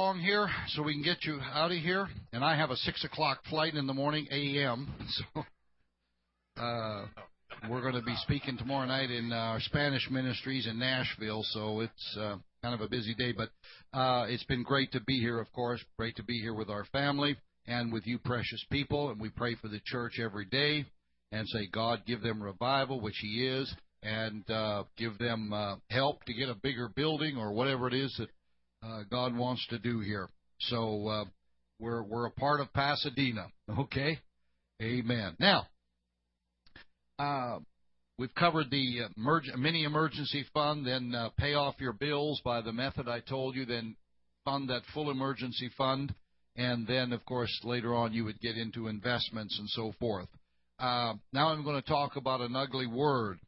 long here so we can get you out of here. And I have a six o'clock flight in the morning a.m. So uh, we're going to be speaking tomorrow night in our Spanish ministries in Nashville. So it's uh, kind of a busy day, but uh, it's been great to be here. Of course, great to be here with our family and with you, precious people. And we pray for the church every day and say, God, give them revival, which He is, and uh, give them uh, help to get a bigger building or whatever it is that uh, God wants to do here. So uh, we're we're a part of Pasadena. Okay, Amen. Now, uh, we've covered the emerg- mini emergency fund, then uh, pay off your bills by the method I told you, then fund that full emergency fund, and then of course later on you would get into investments and so forth. Uh, now I'm going to talk about an ugly word.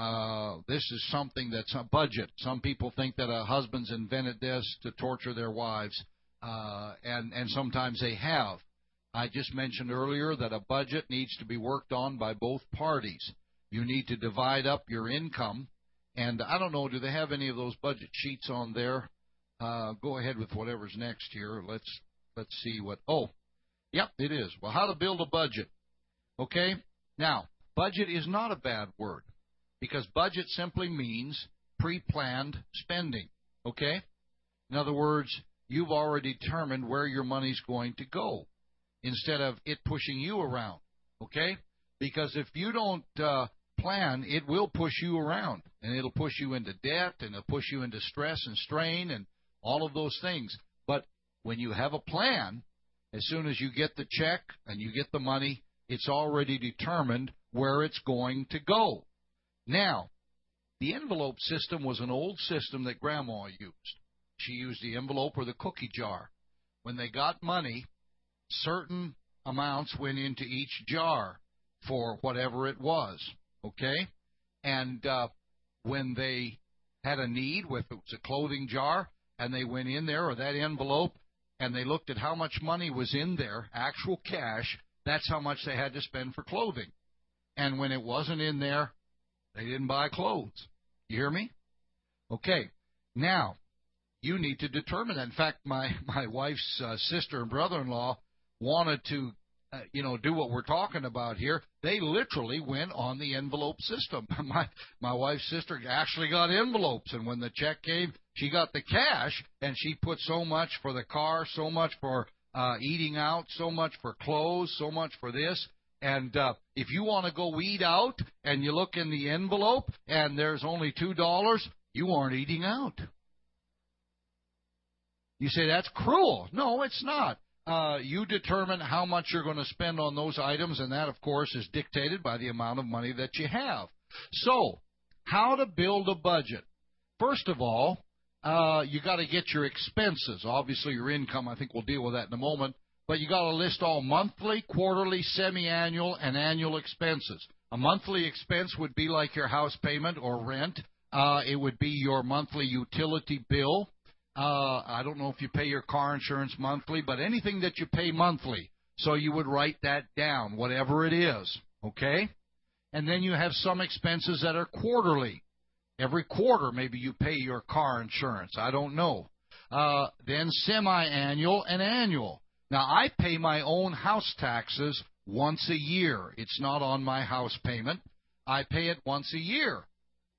Uh, this is something that's a budget. Some people think that a husband's invented this to torture their wives, uh, and and sometimes they have. I just mentioned earlier that a budget needs to be worked on by both parties. You need to divide up your income, and I don't know, do they have any of those budget sheets on there? Uh, go ahead with whatever's next here. Let's let's see what. Oh, yep, it is. Well, how to build a budget. Okay, now budget is not a bad word because budget simply means pre-planned spending. Okay? In other words, you've already determined where your money's going to go instead of it pushing you around. Okay? Because if you don't uh, plan, it will push you around and it'll push you into debt and it'll push you into stress and strain and all of those things. But when you have a plan, as soon as you get the check and you get the money, it's already determined where it's going to go. Now, the envelope system was an old system that Grandma used. She used the envelope or the cookie jar. When they got money, certain amounts went into each jar for whatever it was. Okay? And uh, when they had a need, if it was a clothing jar, and they went in there or that envelope, and they looked at how much money was in there, actual cash, that's how much they had to spend for clothing. And when it wasn't in there, they didn't buy clothes. You hear me? Okay. Now, you need to determine that. In fact, my my wife's uh, sister and brother-in-law wanted to, uh, you know, do what we're talking about here. They literally went on the envelope system. my my wife's sister actually got envelopes, and when the check came, she got the cash, and she put so much for the car, so much for uh, eating out, so much for clothes, so much for this. And uh, if you want to go eat out and you look in the envelope and there's only two dollars, you aren't eating out. You say that's cruel. No, it's not. Uh, you determine how much you're going to spend on those items, and that, of course, is dictated by the amount of money that you have. So, how to build a budget? First of all, uh, you got to get your expenses. Obviously, your income. I think we'll deal with that in a moment but you got to list all monthly, quarterly, semi-annual, and annual expenses. A monthly expense would be like your house payment or rent. Uh, it would be your monthly utility bill. Uh, I don't know if you pay your car insurance monthly, but anything that you pay monthly. So you would write that down, whatever it is. Okay? And then you have some expenses that are quarterly. Every quarter, maybe you pay your car insurance. I don't know. Uh, then semi-annual and annual. Now, I pay my own house taxes once a year. It's not on my house payment. I pay it once a year.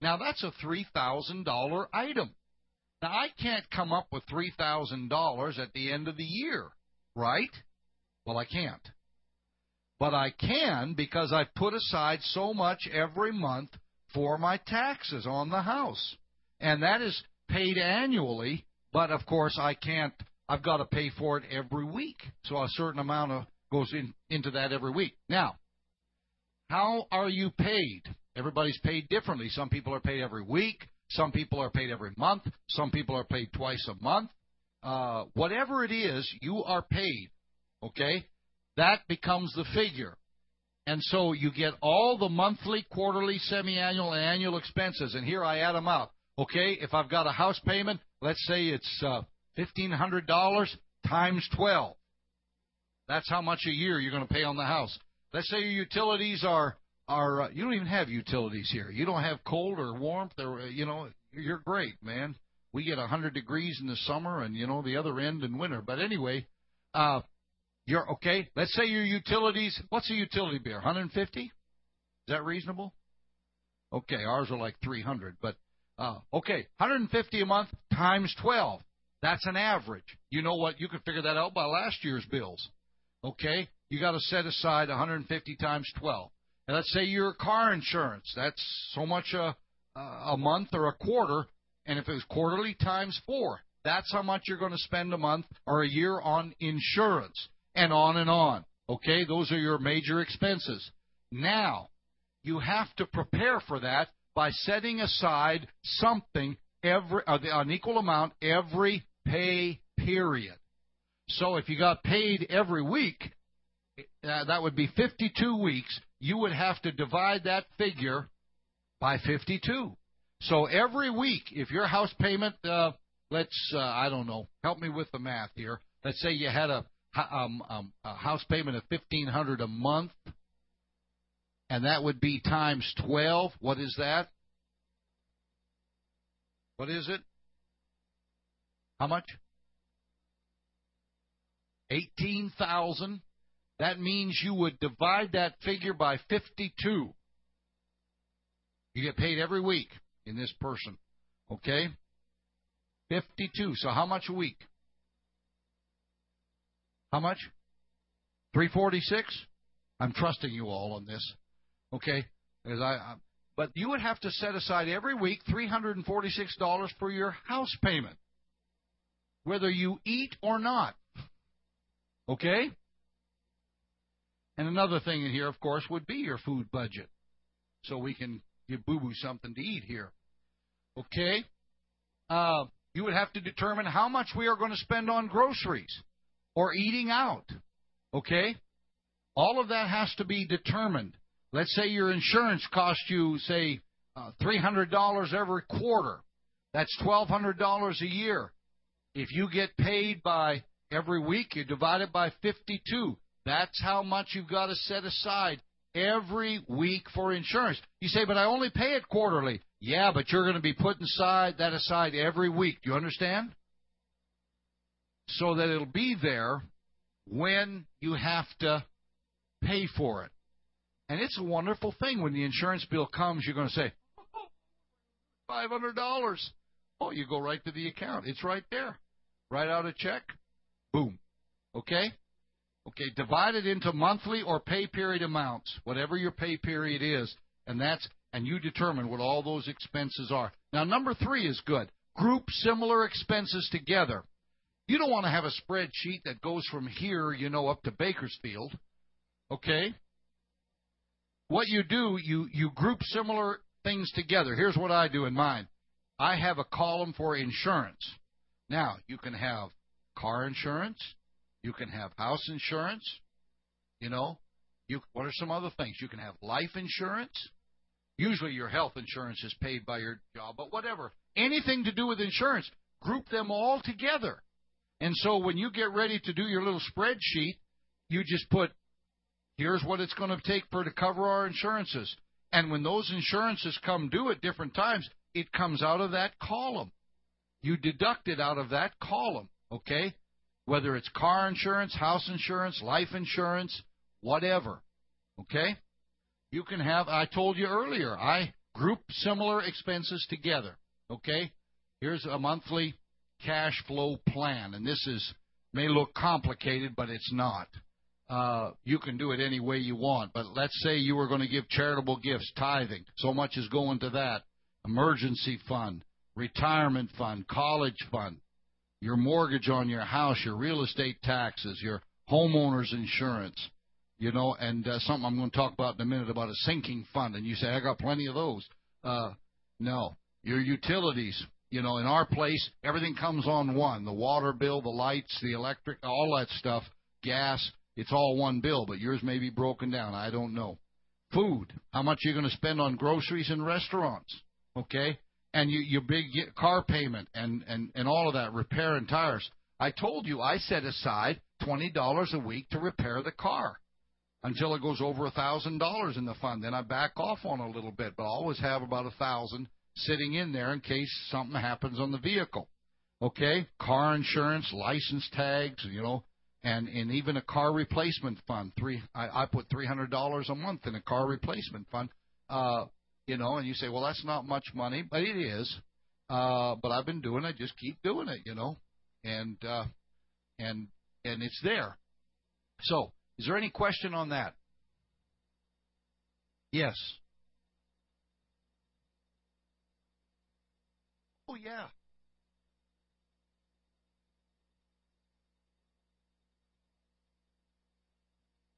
Now, that's a $3,000 item. Now, I can't come up with $3,000 at the end of the year, right? Well, I can't. But I can because I put aside so much every month for my taxes on the house. And that is paid annually, but of course I can't I've got to pay for it every week. So a certain amount of goes in, into that every week. Now, how are you paid? Everybody's paid differently. Some people are paid every week. Some people are paid every month. Some people are paid twice a month. Uh, whatever it is, you are paid. Okay? That becomes the figure. And so you get all the monthly, quarterly, semi annual, and annual expenses. And here I add them up. Okay? If I've got a house payment, let's say it's uh, $1,500 times 12. That's how much a year you're going to pay on the house. Let's say your utilities are are uh, you don't even have utilities here. You don't have cold or warmth or uh, you know you're great, man. We get 100 degrees in the summer, and you know the other end in winter. But anyway, uh, you're okay. Let's say your utilities. What's a utility bill? 150? Is that reasonable? Okay, ours are like 300, but uh, okay, 150 a month times 12. That's an average. You know what? You can figure that out by last year's bills. Okay, you got to set aside 150 times 12. And let's say your car insurance. That's so much a a month or a quarter. And if it was quarterly times four, that's how much you're going to spend a month or a year on insurance, and on and on. Okay, those are your major expenses. Now, you have to prepare for that by setting aside something every uh, an equal amount every pay period. So if you got paid every week, uh, that would be 52 weeks. You would have to divide that figure by 52. So every week, if your house payment, uh, let's, uh, I don't know, help me with the math here. Let's say you had a, um, um, a house payment of 1500 a month, and that would be times 12. What is that? What is it? How much? 18,000. That means you would divide that figure by 52. You get paid every week in this person. Okay? 52. So how much a week? How much? 346? I'm trusting you all on this. Okay? Because I, but you would have to set aside every week $346 for your house payment. Whether you eat or not. Okay? And another thing in here, of course, would be your food budget. So we can give Boo Boo something to eat here. Okay? Uh, you would have to determine how much we are going to spend on groceries or eating out. Okay? All of that has to be determined. Let's say your insurance costs you, say, uh, $300 every quarter. That's $1,200 a year. If you get paid by every week, you divide it by 52. That's how much you've got to set aside every week for insurance. You say, but I only pay it quarterly. Yeah, but you're going to be putting aside that aside every week. Do you understand? So that it'll be there when you have to pay for it. And it's a wonderful thing when the insurance bill comes, you're going to say, $500. Oh, you go right to the account. It's right there. Write out a check. Boom. Okay? Okay, divide it into monthly or pay period amounts, whatever your pay period is, and that's and you determine what all those expenses are. Now, number three is good. Group similar expenses together. You don't want to have a spreadsheet that goes from here, you know, up to Bakersfield. Okay? What you do, you, you group similar things together. Here's what I do in mine I have a column for insurance. Now, you can have car insurance, you can have house insurance. You know, you what are some other things? You can have life insurance. Usually your health insurance is paid by your job, but whatever. Anything to do with insurance, group them all together. And so when you get ready to do your little spreadsheet, you just put here's what it's going to take for to cover our insurances. And when those insurances come due at different times, it comes out of that column. You deduct it out of that column, okay? whether it's car insurance, house insurance, life insurance, whatever. Okay? You can have, I told you earlier, I group similar expenses together. Okay? Here's a monthly cash flow plan, and this is may look complicated, but it's not. Uh, you can do it any way you want, but let's say you were going to give charitable gifts, tithing. So much is going to that. Emergency fund, retirement fund, college fund, your mortgage on your house, your real estate taxes, your homeowner's insurance, you know, and uh, something I'm going to talk about in a minute about a sinking fund. And you say, I got plenty of those. Uh, no. Your utilities, you know, in our place, everything comes on one the water bill, the lights, the electric, all that stuff, gas, it's all one bill, but yours may be broken down. I don't know. Food, how much you're going to spend on groceries and restaurants, okay? and you, your big car payment and, and, and all of that, repair and tires. I told you I set aside $20 a week to repair the car until it goes over a $1,000 in the fund. Then I back off on a little bit, but I always have about a 1000 sitting in there in case something happens on the vehicle. Okay? Car insurance, license tags, you know, and and even a car replacement fund. Three, I, I put three hundred dollars a month in a car replacement fund. Uh, you know, and you say, well, that's not much money, but it is. Uh, but I've been doing it. I just keep doing it, you know, and uh, and and it's there. So, is there any question on that? Yes. Oh yeah.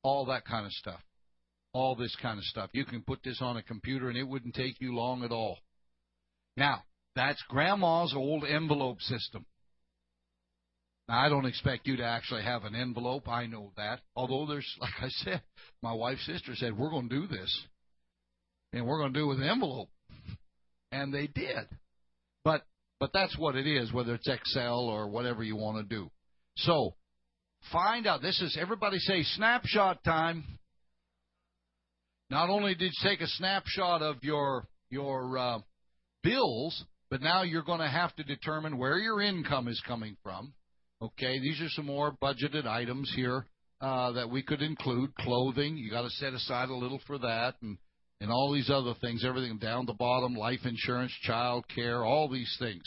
All that kind of stuff. All this kind of stuff. You can put this on a computer and it wouldn't take you long at all. Now, that's grandma's old envelope system. Now, I don't expect you to actually have an envelope. I know that. Although there's, like I said, my wife's sister said, we're going to do this. And we're going to do it with an envelope. And they did. But, but that's what it is, whether it's Excel or whatever you want to do. So, find out. This is, everybody say snapshot time. Not only did you take a snapshot of your, your, uh, bills, but now you're going to have to determine where your income is coming from Okay, these are some more budgeted items here uh, that we could include. Clothing, you got to set aside a little for that, and and all these other things. Everything down the bottom, life insurance, child care, all these things.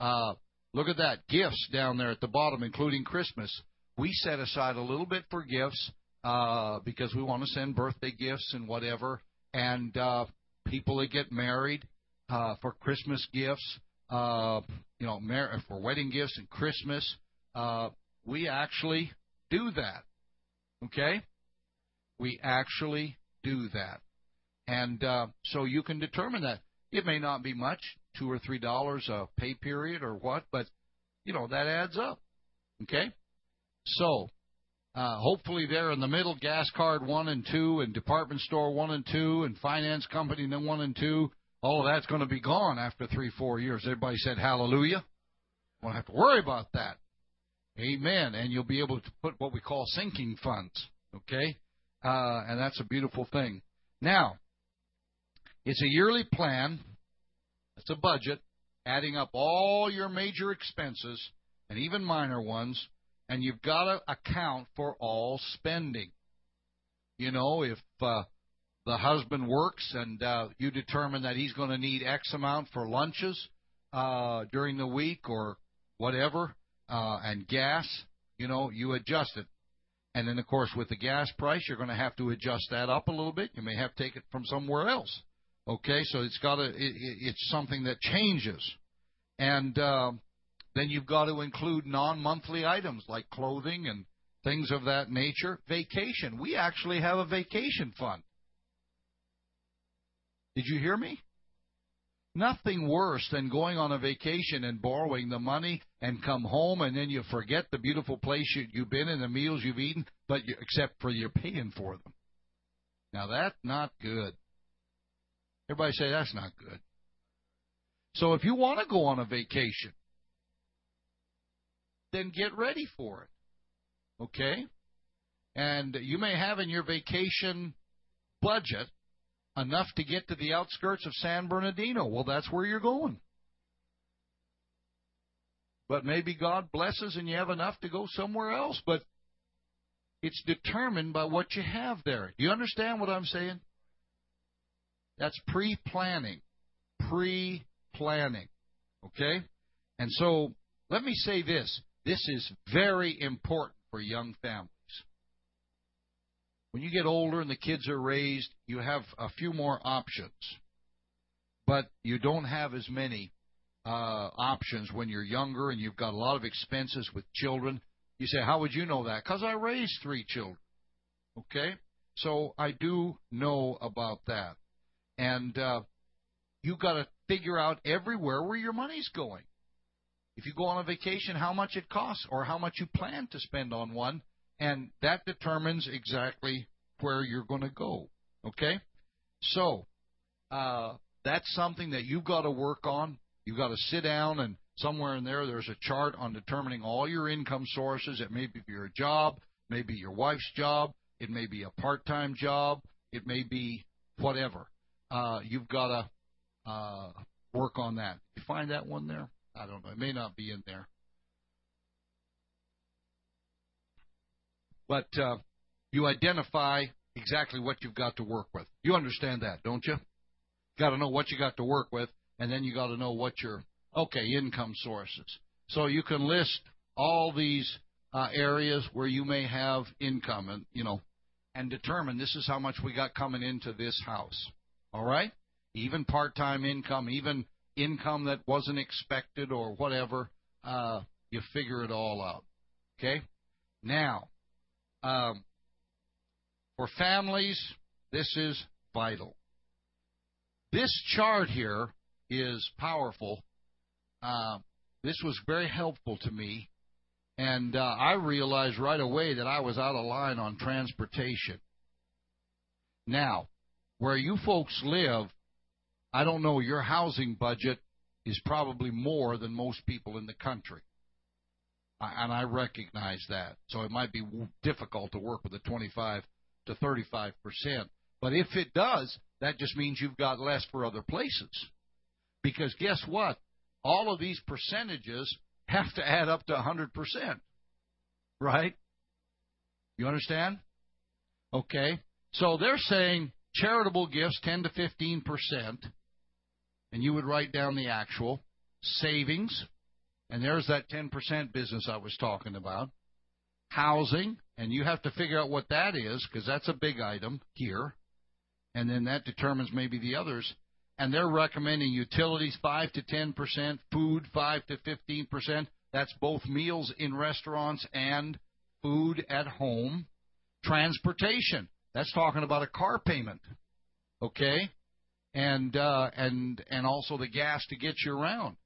Uh, look at that, gifts down there at the bottom, including Christmas. We set aside a little bit for gifts uh, because we want to send birthday gifts and whatever, and uh, people that get married uh, for Christmas gifts. Uh, you know, mar- for wedding gifts and Christmas uh, we actually do that. Okay? We actually do that. And uh, so you can determine that. It may not be much, two or three dollars a pay period or what, but you know that adds up. Okay, so uh, hopefully there in the middle, gas card one and two, and department store one and two, and finance company then one and two. All of that's going to be gone after three, four years. Everybody said hallelujah. Won't have to worry about that. Amen. And you'll be able to put what we call sinking funds. Okay? Uh, and that's a beautiful thing. Now, it's a yearly plan. It's a budget, adding up all your major expenses and even minor ones, and you've got to account for all spending. You know, if uh, the husband works and uh, you determine that he's going to need X amount for lunches uh, during the week or whatever, uh, and gas, you know, you adjust it. And then, of course, with the gas price, you're going to have to adjust that up a little bit. You may have to take it from somewhere else. Okay, so it's got to, it, it's something that changes. And uh, then you've got to include non-monthly items like clothing and things of that nature. Vacation. We actually have a vacation fund. Did you hear me? Nothing worse than going on a vacation and borrowing the money and come home and then you forget the beautiful place you, you've been and the meals you've eaten, but you, except for you're paying for them. Now that's not good. Everybody say that's not good. So if you want to go on a vacation, then get ready for it. Okay? And you may have in your vacation budget enough to get to the outskirts of San Bernardino. Well, that's where you're going. But maybe God blesses and you have enough to go somewhere else. But it's determined by what you have there. Do you understand what I'm saying? That's pre planning. Pre planning. Okay? And so let me say this this is very important for young families. When you get older and the kids are raised, you have a few more options, but you don't have as many uh, options when you're younger and you've got a lot of expenses with children. You say, How would you know that? Because I raised three children. Okay? So I do know about that. And uh, you've got to figure out everywhere where your money's going. If you go on a vacation, how much it costs or how much you plan to spend on one, and that determines exactly where you're going to go. Okay? So, uh, that's something that you've got to work on. You've got to sit down and somewhere in there, there's a chart on determining all your income sources. It may be your job, maybe your wife's job, it may be a part-time job, it may be whatever. Uh, you've got to uh, work on that. You find that one there? I don't know. It may not be in there. But uh, you identify exactly what you've got to work with. You understand that, don't you? Got to know what you got to work with, and then you got to know what your okay income sources. So you can list all these uh, areas where you may have income, and you know, and determine this is how much we got coming into this house. All right, even part-time income, even income that wasn't expected or whatever, uh, you figure it all out. Okay, now um, for families, this is vital. This chart here is powerful. Uh, this was very helpful to me, and uh, I realized right away that I was out of line on transportation. Now, where you folks live, I don't know, your housing budget is probably more than most people in the country. And I recognize that. So it might be difficult to work with a 25 to 35 percent. But if it does, that just means you've got less for other places. Because guess what? All of these percentages have to add up to 100%. Right? You understand? Okay. So they're saying charitable gifts 10 to 15%, and you would write down the actual savings, and there's that 10% business I was talking about. Housing, and you have to figure out what that is because that's a big item here. And then that determines maybe the others. And they're recommending utilities 5 to 10%, food 5 to 15%. That's both meals in restaurants and food at home. Transportation. That's talking about a car payment. Okay? And uh, and and also the gas to get you around.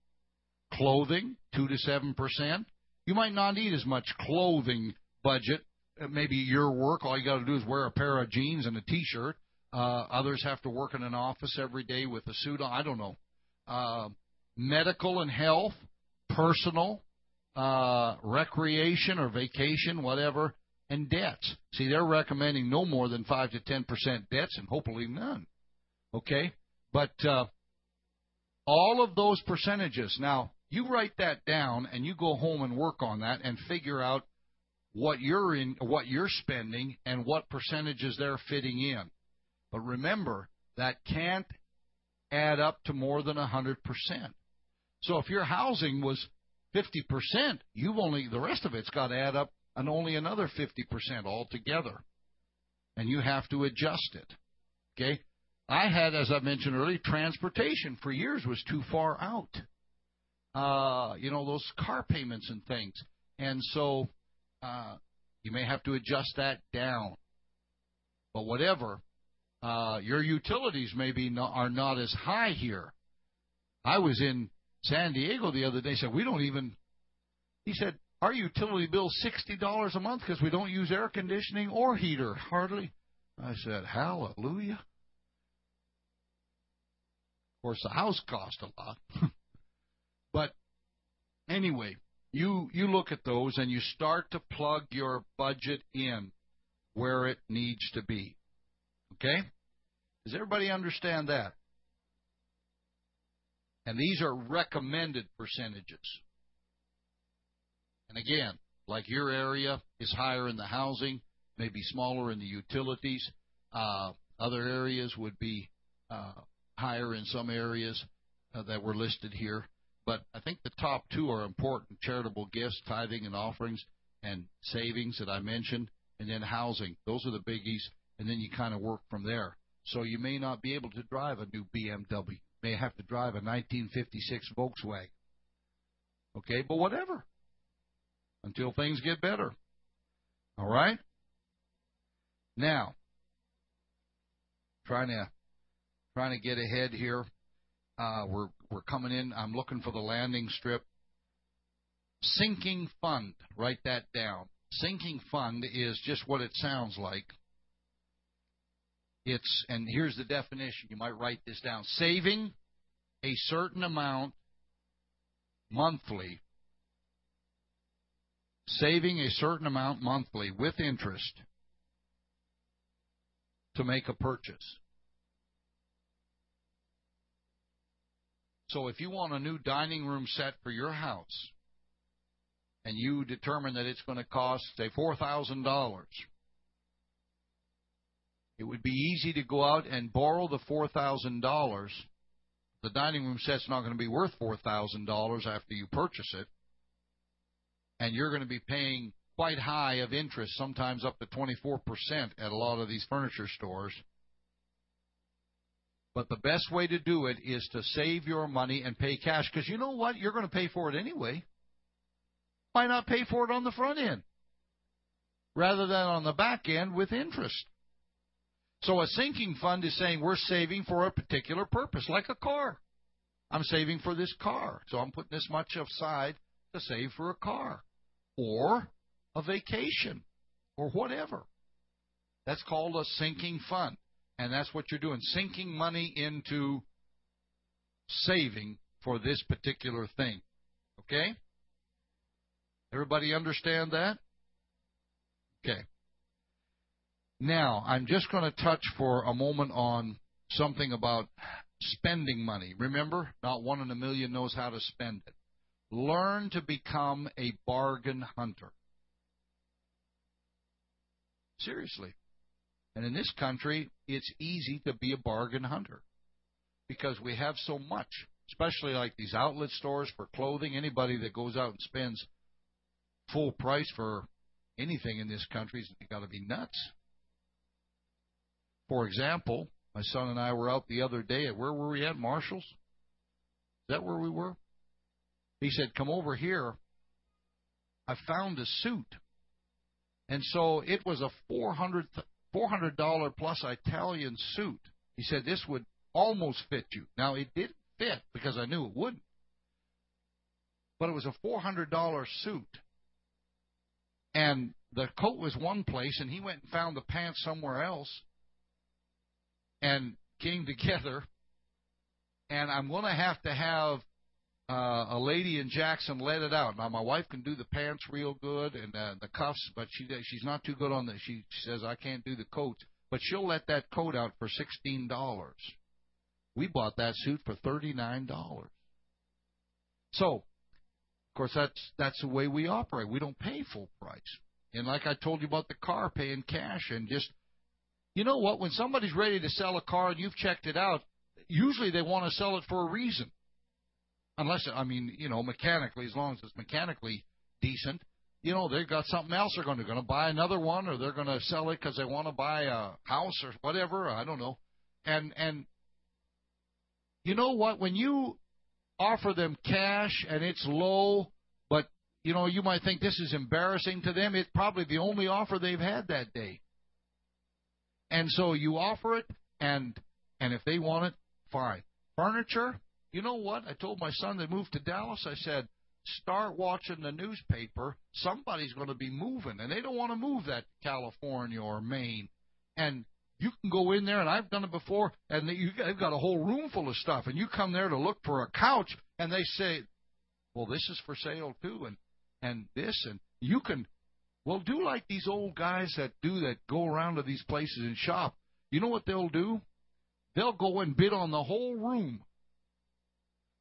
Clothing, two to seven percent. You might not need as much clothing budget maybe your work, all you got to do is wear a pair of jeans and a T-shirt. Uh, others have to work in an office every day with a suit on. I don't know. Uh, medical and health, personal, uh, recreation or vacation, whatever, and debts. See, they're recommending no more than five to ten percent debts, and hopefully none. Okay, but uh, all of those percentages. Now, you write that down, and you go home and work on that, and figure out what you're in, what you're spending, and what percentages they're fitting in. But remember, that can't add up to more than a hundred percent. So if your housing was fifty percent, you've only the rest of it's got to add up and only another fifty percent altogether, and you have to adjust it. Okay. I had, as I mentioned earlier, transportation for years was too far out. Uh, you know, those car payments and things. And so uh, you may have to adjust that down. But whatever, uh, your utilities maybe not, are not as high here. I was in San Diego the other day. Said we don't even. He said our utility bill sixty dollars a month because we don't use air conditioning or heater hardly. I said hallelujah. Of course, the house cost a lot. but anyway, you you look at those and you start to plug your budget in where it needs to be. Okay? Does everybody understand that? And these are recommended percentages. And again, like your area is higher in the housing, maybe smaller in the utilities. Uh, other areas would be uh, higher in some areas uh, that were listed here. But I think the top two are important charitable gifts, tithing and offerings, and savings that I mentioned, and then housing. Those are the biggies, and then you kind of work from there. So you may not be able to drive a new BMW. You may have to drive a 1956 Volkswagen. Okay, but whatever. Until things get better. All right? Now, trying to trying to get ahead here. Uh, we're we're coming in. I'm looking for the landing strip. Sinking fund. Write that down. Sinking fund is just what it sounds like. It's and here's the definition. You might write this down. Saving a certain amount monthly. Saving a certain amount monthly with interest to make a purchase. So if you want a new dining room set for your house, and you determine that it's going to cost, say, $4,000, it would be easy to go out and borrow the $4,000. The dining room set's not going to be worth $4,000 after you purchase it. And you're going to be paying quite high of interest, sometimes up to 24% at a lot of these furniture stores. But the best way to do it is to save your money and pay cash because you know what? You're going to pay for it anyway. Why not pay for it on the front end rather than on the back end with interest? So a sinking fund is saying we're saving for a particular purpose, like a car. I'm saving for this car, so I'm putting this much aside to save for a car or a vacation or whatever. That's called a sinking fund. And that's what you're doing, sinking money into saving for this particular thing. Okay? Everybody understand that? Okay. Now, I'm just going to touch for a moment on something about spending money. Remember, not one in a million knows how to spend it. Learn to become a bargain hunter. Seriously. And in this country, it's easy to be a bargain hunter because we have so much, especially like these outlet stores for clothing. Anybody that goes out and spends full price for anything in this country has got to be nuts. For example, my son and I were out the other day at where were we at? Marshall's? Is that where we were? He said, Come over here. I found a suit. And so it was a four hundred four hundred dollar plus Italian suit. He said this would almost fit you. Now it didn't fit because I knew it wouldn't. But it was a four hundred dollar suit. And the coat was one place and he went and found the pants somewhere else and came together. And I'm going to have to have uh, a lady in Jackson let it out. Now my wife can do the pants real good and uh, the cuffs, but she she's not too good on the. She, she says I can't do the coats, but she'll let that coat out for sixteen dollars. We bought that suit for thirty nine dollars. So, of course, that's that's the way we operate. We don't pay full price. And like I told you about the car, paying cash and just you know what? When somebody's ready to sell a car and you've checked it out, usually they want to sell it for a reason. Unless, I mean, you know, mechanically, as long as it's mechanically decent, you know, they've got something else they're going to, going to buy another one or they're going to sell it because they want to buy a house or whatever. I don't know. And, and, you know what? When you offer them cash and it's low, but, you know, you might think this is embarrassing to them, it's probably the only offer they've had that day. And so you offer it, and and if they want it, fine. Furniture, you know what? I told my son that moved to Dallas. I said, start watching the newspaper. Somebody's going to be moving, and they don't want to move that California or Maine. And you can go in there, and I've done it before, and they've got a whole room full of stuff, and you come there to look for a couch, and they say, "Well, this is for sale too," and and this, and you can well, do like these old guys that do that go around to these places and shop. You know what they'll do? They'll go and bid on the whole room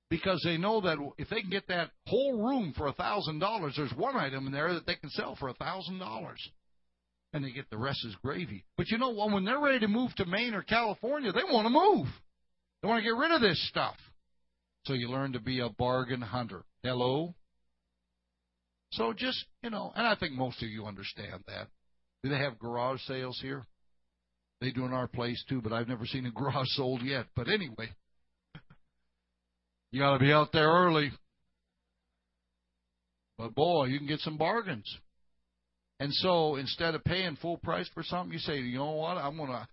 because they know that if they can get that whole room for a thousand dollars, there's one item in there that they can sell for a thousand dollars, and they get the rest as gravy. But you know what? When they're ready to move to Maine or California, they want to move. They want to get rid of this stuff. So you learn to be a bargain hunter. Hello. So just, you know, and I think most of you understand that. Do they have garage sales here? They do in our place too, but I've never seen a garage sold yet. But anyway, you got to be out there early. But boy, you can get some bargains. And so instead of paying full price for something, you say, you know what, I'm gonna.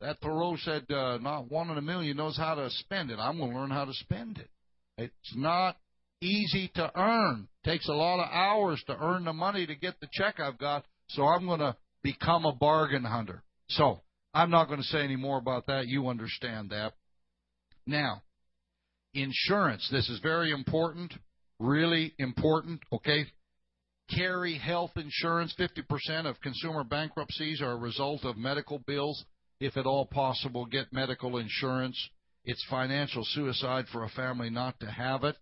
That Thoreau said, uh, not one in a million knows how to spend it. I'm gonna learn how to spend it. It's not easy to earn. Takes a lot of hours to earn the money to get the check I've got, so I'm going to become a bargain hunter. So, I'm not going to say any more about that. You understand that. Now, insurance. This is very important, really important, okay? Carry health insurance. 50% of consumer bankruptcies are a result of medical bills. If at all possible, get medical insurance. It's financial suicide for a family not to have it.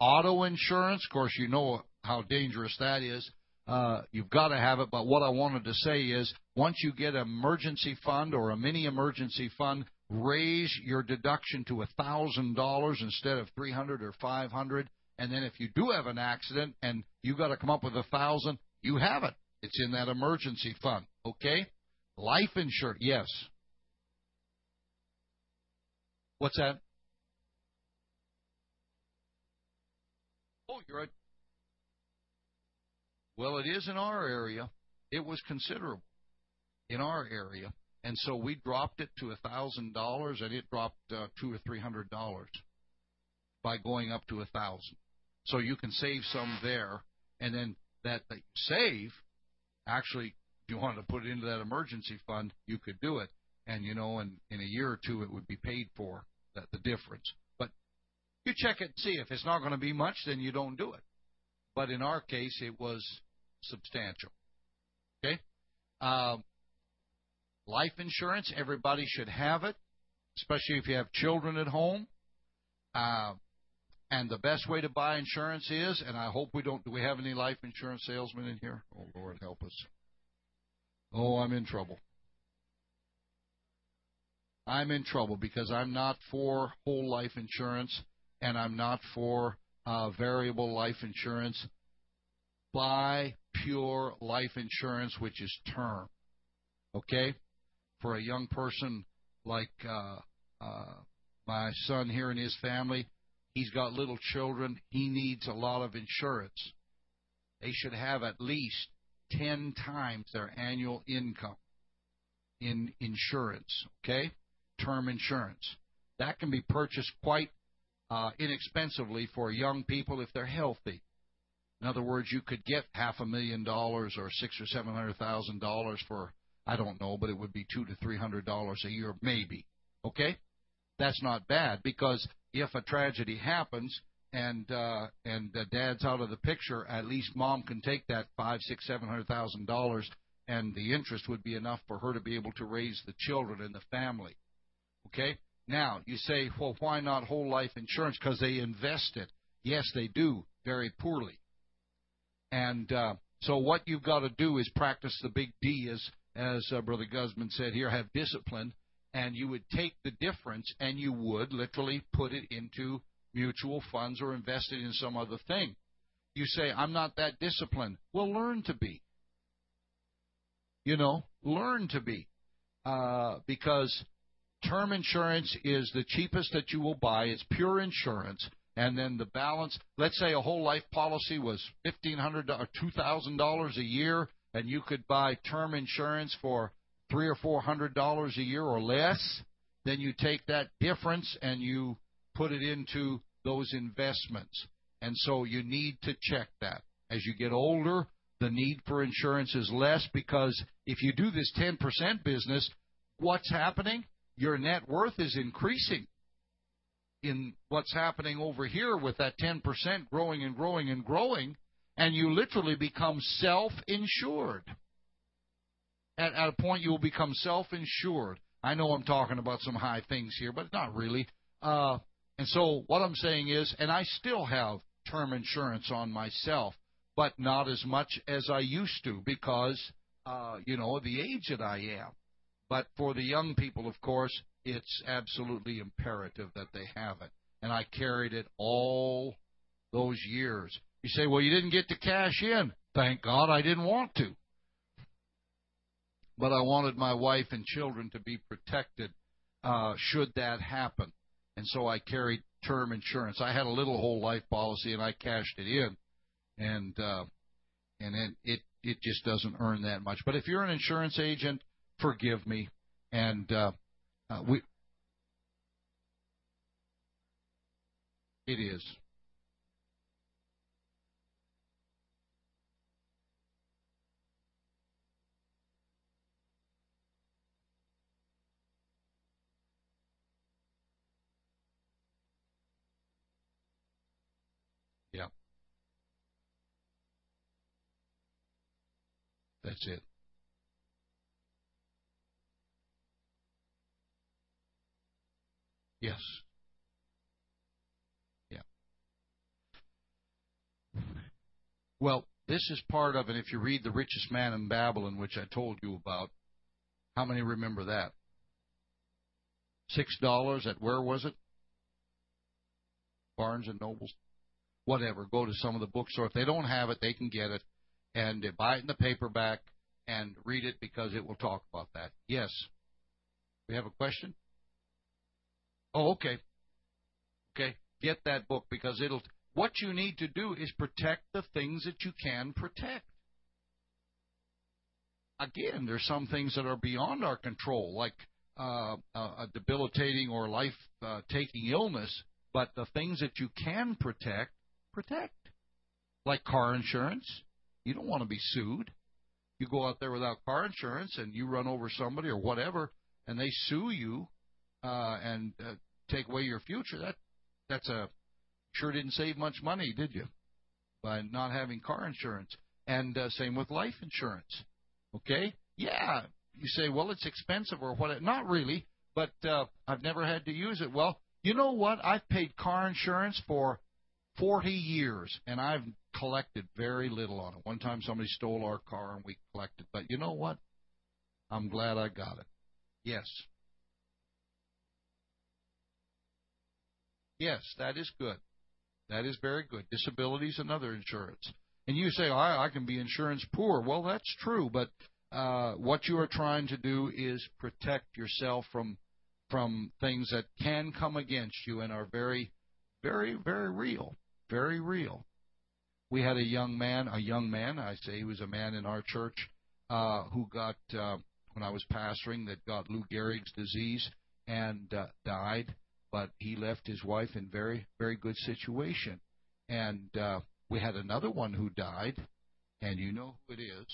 Auto insurance, of course, you know how dangerous that is. Uh, you've got to have it. But what I wanted to say is, once you get an emergency fund or a mini emergency fund, raise your deduction to a thousand dollars instead of three hundred or five hundred. And then if you do have an accident and you got to come up with a thousand, you have it. It's in that emergency fund. Okay? Life insurance. Yes. What's that? Oh, you're right. Well, it is in our area. It was considerable in our area, and so we dropped it to a thousand dollars, and it dropped uh, two or three hundred dollars by going up to a thousand. So you can save some there, and then that that you save, actually, if you wanted to put it into that emergency fund, you could do it, and you know, in in a year or two, it would be paid for that the difference. But you check it and see if it's not going to be much, then you don't do it. But in our case, it was substantial. Okay. Um, life insurance, everybody should have it, especially if you have children at home. Uh, and the best way to buy insurance is, and I hope we don't. Do we have any life insurance salesmen in here? Oh Lord, help us. Oh, I'm in trouble. I'm in trouble because I'm not for whole life insurance and I'm not for uh, variable life insurance. Buy pure life insurance, which is term. Okay? For a young person like uh, uh, my son here and his family, he's got little children. He needs a lot of insurance. They should have at least 10 times their annual income in insurance. Okay? Term insurance. That can be purchased quite uh, inexpensively for young people if they're healthy. In other words, you could get half a million dollars or six or seven hundred thousand dollars for I don't know, but it would be two to three hundred dollars a year, maybe. Okay, that's not bad because if a tragedy happens and uh, and uh, dad's out of the picture, at least mom can take that five, six, seven hundred thousand dollars, and the interest would be enough for her to be able to raise the children and the family. Okay. Now you say, well, why not whole life insurance? Because they invest it. Yes, they do very poorly. And uh, so what you've got to do is practice the big D, as as uh, Brother Guzman said here, have discipline, and you would take the difference and you would literally put it into mutual funds or invest it in some other thing. You say, I'm not that disciplined. Well, learn to be. You know, learn to be. Uh, because term insurance is the cheapest that you will buy. It's pure insurance and then the balance. Let's say a whole life policy was fifteen hundred or two thousand dollars a year, and you could buy term insurance for three or four hundred dollars a year or less. Then you take that difference and you put it into those investments. And so you need to check that. As you get older, the need for insurance is less because if you do this 10% business, what's happening? Your net worth is increasing in what's happening over here with that 10% growing and growing and growing, and you literally become self insured. At, at a point, you will become self insured. I know I'm talking about some high things here, but not really. Uh, and so, what I'm saying is, and I still have term insurance on myself, but not as much as I used to because, uh, you know, the age that I am. But for the young people, of course, it's absolutely imperative that they have it. And I carried it all those years. You say, well, you didn't get to cash in. Thank God I didn't want to. But I wanted my wife and children to be protected uh, should that happen. And so I carried term insurance. I had a little whole life policy and I cashed it in. And uh, and it, it it just doesn't earn that much. But if you're an insurance agent, forgive me. And uh, uh, we, it is. That's it. Yes. Yeah. Well, this is part of, and if you read The Richest Man in Babylon, which I told you about, how many remember that? Six dollars at where was it? Barnes and Nobles. Whatever. Go to some of the bookstores. If they don't have it, they can get it and buy it in the paperback and read it because it will talk about that. Yes. We have a question? Oh, okay. Okay. Get that book because it'll what you need to do is protect the things that you can protect. Again, there's some things that are beyond our control, like uh, a debilitating or life uh, illness, but the things that you can protect, protect. Like car insurance. You don't want to be sued. You go out there without car insurance and you run over somebody or whatever, and they sue you uh, and uh, take away your future. That that's a sure didn't save much money, did you? By not having car insurance. And uh, same with life insurance. Okay? Yeah. You say, well, it's expensive or what? Not really, but uh, I've never had to use it. Well, you know what? I've paid car insurance for 40 years, and I've collected very little on it. One time somebody stole our car and we collected, but you know what? I'm glad I got it. Yes. Yes, that is good. That is very good. Disability is another insurance. And you say, I, I can be insurance poor. Well, that's true, but uh, what you are trying to do is protect yourself from from things that can come against you and are very, very, very real. Very real. We had a young man, a young man, I say he was a man in our church, uh, who got, uh, when I was pastoring, that got Lou Gehrig's disease and uh, died but he left his wife in very very good situation. And uh, we had another one who died, and you know who it is.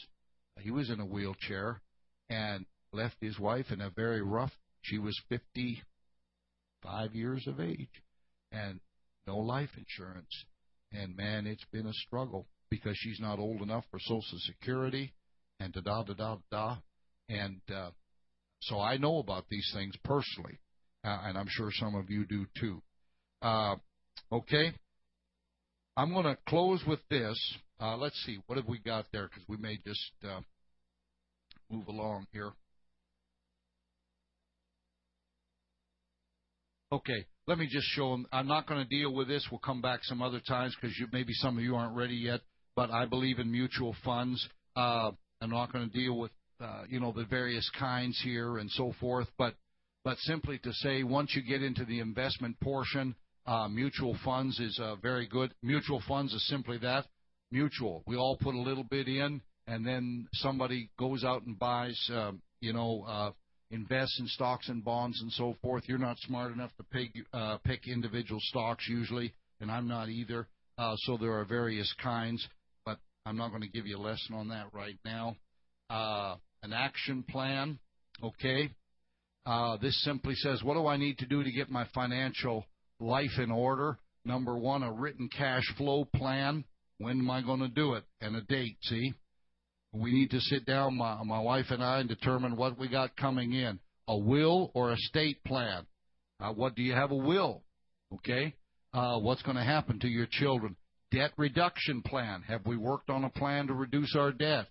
He was in a wheelchair and left his wife in a very rough. She was 55 years of age, and no life insurance. And man, it's been a struggle because she's not old enough for Social Security, and da da da da da. And uh, so I know about these things personally uh, and I'm sure some of you do too. Uh, okay, I'm going to close with this. Uh, let's see, what have we got there? Because we may just uh, move along here. Okay, let me just show them. I'm not going to deal with this. We'll come back some other times because maybe some of you aren't ready yet. But I believe in mutual funds. Uh, I'm not going to deal with uh, you know the various kinds here and so forth. But but simply to say once you get into the investment portion, uh, mutual funds is uh, very good. Mutual funds is simply that mutual. We all put a little bit in, and then somebody goes out and buys, uh, you know, uh, invests in stocks and bonds and so forth. You're not smart enough to pick, uh, pick individual stocks usually, and I'm not either. Uh, so there are various kinds, but I'm not going to give you a lesson on that right now. Uh, an action plan, okay. Uh, this simply says, what do I need to do to get my financial life in order? Number one, a written cash flow plan. When am I going to do it? And a date, see? We need to sit down, my, my wife and I, and determine what we got coming in. A will or a estate plan. Uh, what do you have a will? Okay? Uh, what's going to happen to your children? Debt reduction plan. Have we worked on a plan to reduce our debt?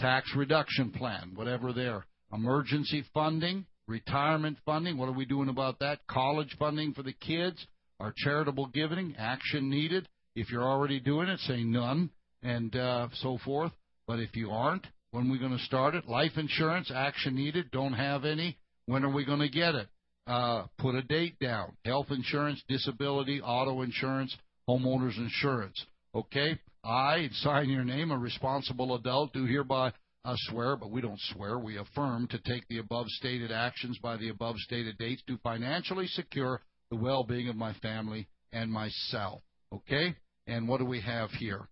Tax reduction plan, whatever there. Emergency funding retirement funding. What are we doing about that? College funding for the kids, our charitable giving, action needed. If you're already doing it, say none, and uh, so forth. But if you aren't, when are we going to start it? Life insurance, action needed, don't have any. When are we going to get it? Uh, put a date down. Health insurance, disability, auto insurance, homeowners insurance. Okay? I, sign your name, a responsible adult, do hereby uh, swear, but we don't swear. We affirm to take the above stated actions by the above stated dates to financially secure the well being of my family and myself. Okay? And what do we have here?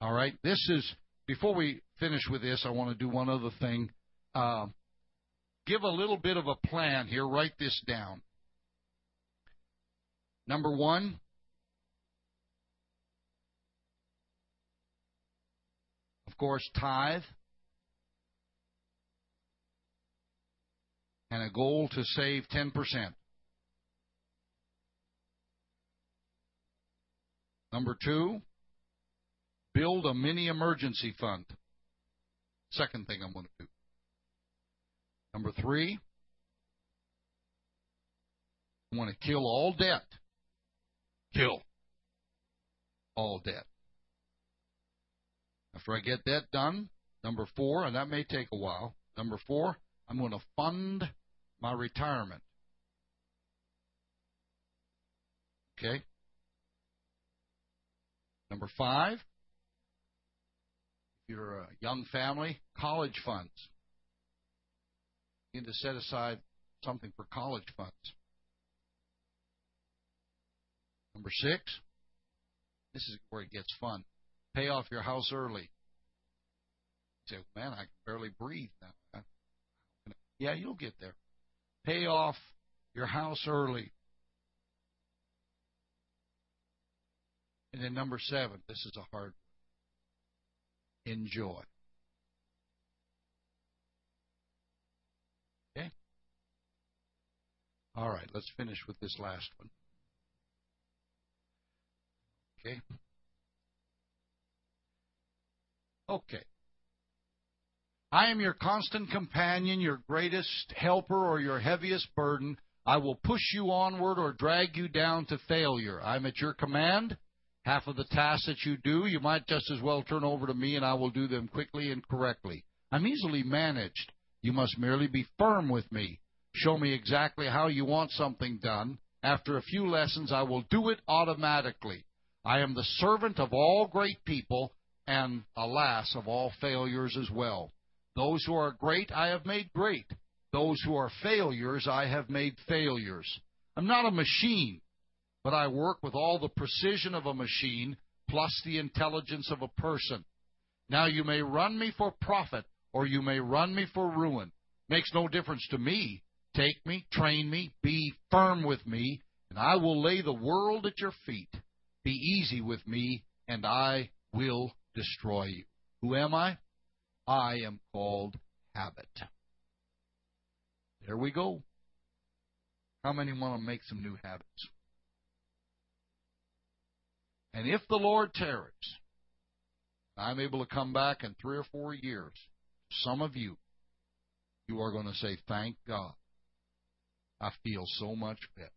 All right. This is, before we finish with this, I want to do one other thing. Uh, give a little bit of a plan here. Write this down. Number one, of course, tithe. And a goal to save 10%. Number two, build a mini emergency fund. Second thing I'm going to do. Number three, I want to kill all debt. Kill all debt. After I get that done, number four, and that may take a while, number four, I'm going to fund my retirement. Okay? Number five, you're a uh, young family, college funds. You need to set aside something for college funds. Number six, this is where it gets fun. Pay off your house early. You say, man, I can barely breathe now. Yeah, you'll get there. Pay off your house early. And then number seven, this is a hard. Enjoy. Okay? All right, let's finish with this last one. Okay? Okay. I am your constant companion, your greatest helper, or your heaviest burden. I will push you onward or drag you down to failure. I'm at your command. Half of the tasks that you do, you might just as well turn over to me, and I will do them quickly and correctly. I'm easily managed. You must merely be firm with me. Show me exactly how you want something done. After a few lessons, I will do it automatically. I am the servant of all great people, and alas, of all failures as well. Those who are great I have made great. Those who are failures I have made failures. I'm not a machine, but I work with all the precision of a machine plus the intelligence of a person. Now you may run me for profit or you may run me for ruin. Makes no difference to me. Take me, train me, be firm with me, and I will lay the world at your feet. Be easy with me, and I will destroy you. Who am I? I am called habit. There we go. How many want to make some new habits? And if the Lord tarries, I'm able to come back in three or four years, some of you, you are going to say, Thank God. I feel so much better.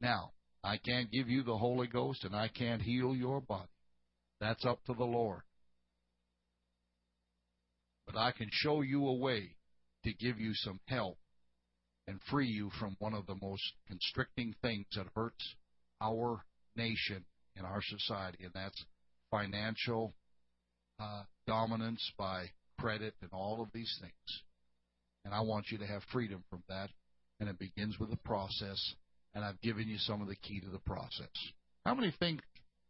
Now, I can't give you the Holy Ghost and I can't heal your body. That's up to the Lord. But I can show you a way to give you some help and free you from one of the most constricting things that hurts our nation and our society, and that's financial uh, dominance by credit and all of these things. And I want you to have freedom from that, and it begins with the process and I've given you some of the key to the process. How many think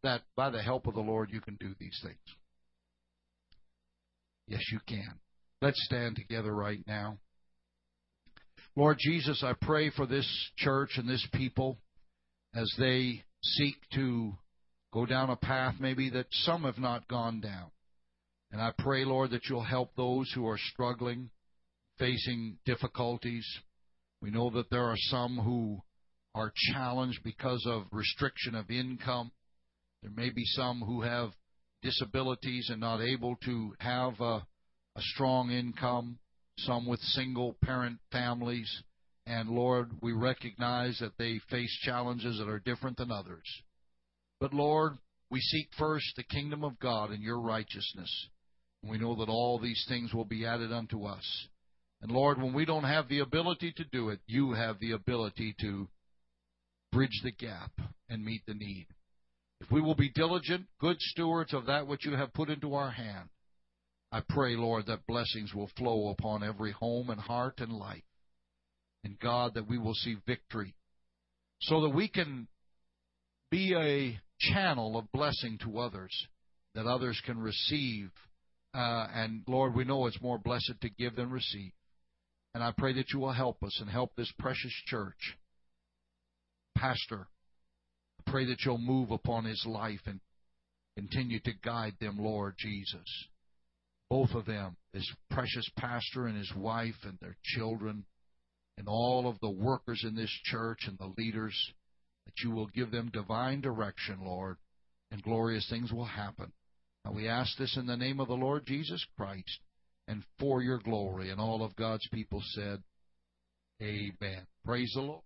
that by the help of the Lord you can do these things? Yes, you can. Let's stand together right now. Lord Jesus, I pray for this church and this people as they seek to go down a path maybe that some have not gone down. And I pray, Lord, that you'll help those who are struggling, facing difficulties. We know that there are some who are challenged because of restriction of income. There may be some who have disabilities and not able to have a, a strong income, some with single parent families. And Lord, we recognize that they face challenges that are different than others. But Lord, we seek first the kingdom of God and your righteousness. We know that all these things will be added unto us. And Lord, when we don't have the ability to do it, you have the ability to bridge the gap and meet the need. If we will be diligent, good stewards of that which you have put into our hand, I pray, Lord, that blessings will flow upon every home and heart and life. And God, that we will see victory so that we can be a channel of blessing to others, that others can receive. Uh, and Lord, we know it's more blessed to give than receive. And I pray that you will help us and help this precious church pastor. I pray that you'll move upon his life and continue to guide them, Lord Jesus. Both of them, this precious pastor and his wife and their children, and all of the workers in this church and the leaders, that you will give them divine direction, Lord, and glorious things will happen. Now we ask this in the name of the Lord Jesus Christ and for your glory. And all of God's people said, Amen. Praise the Lord.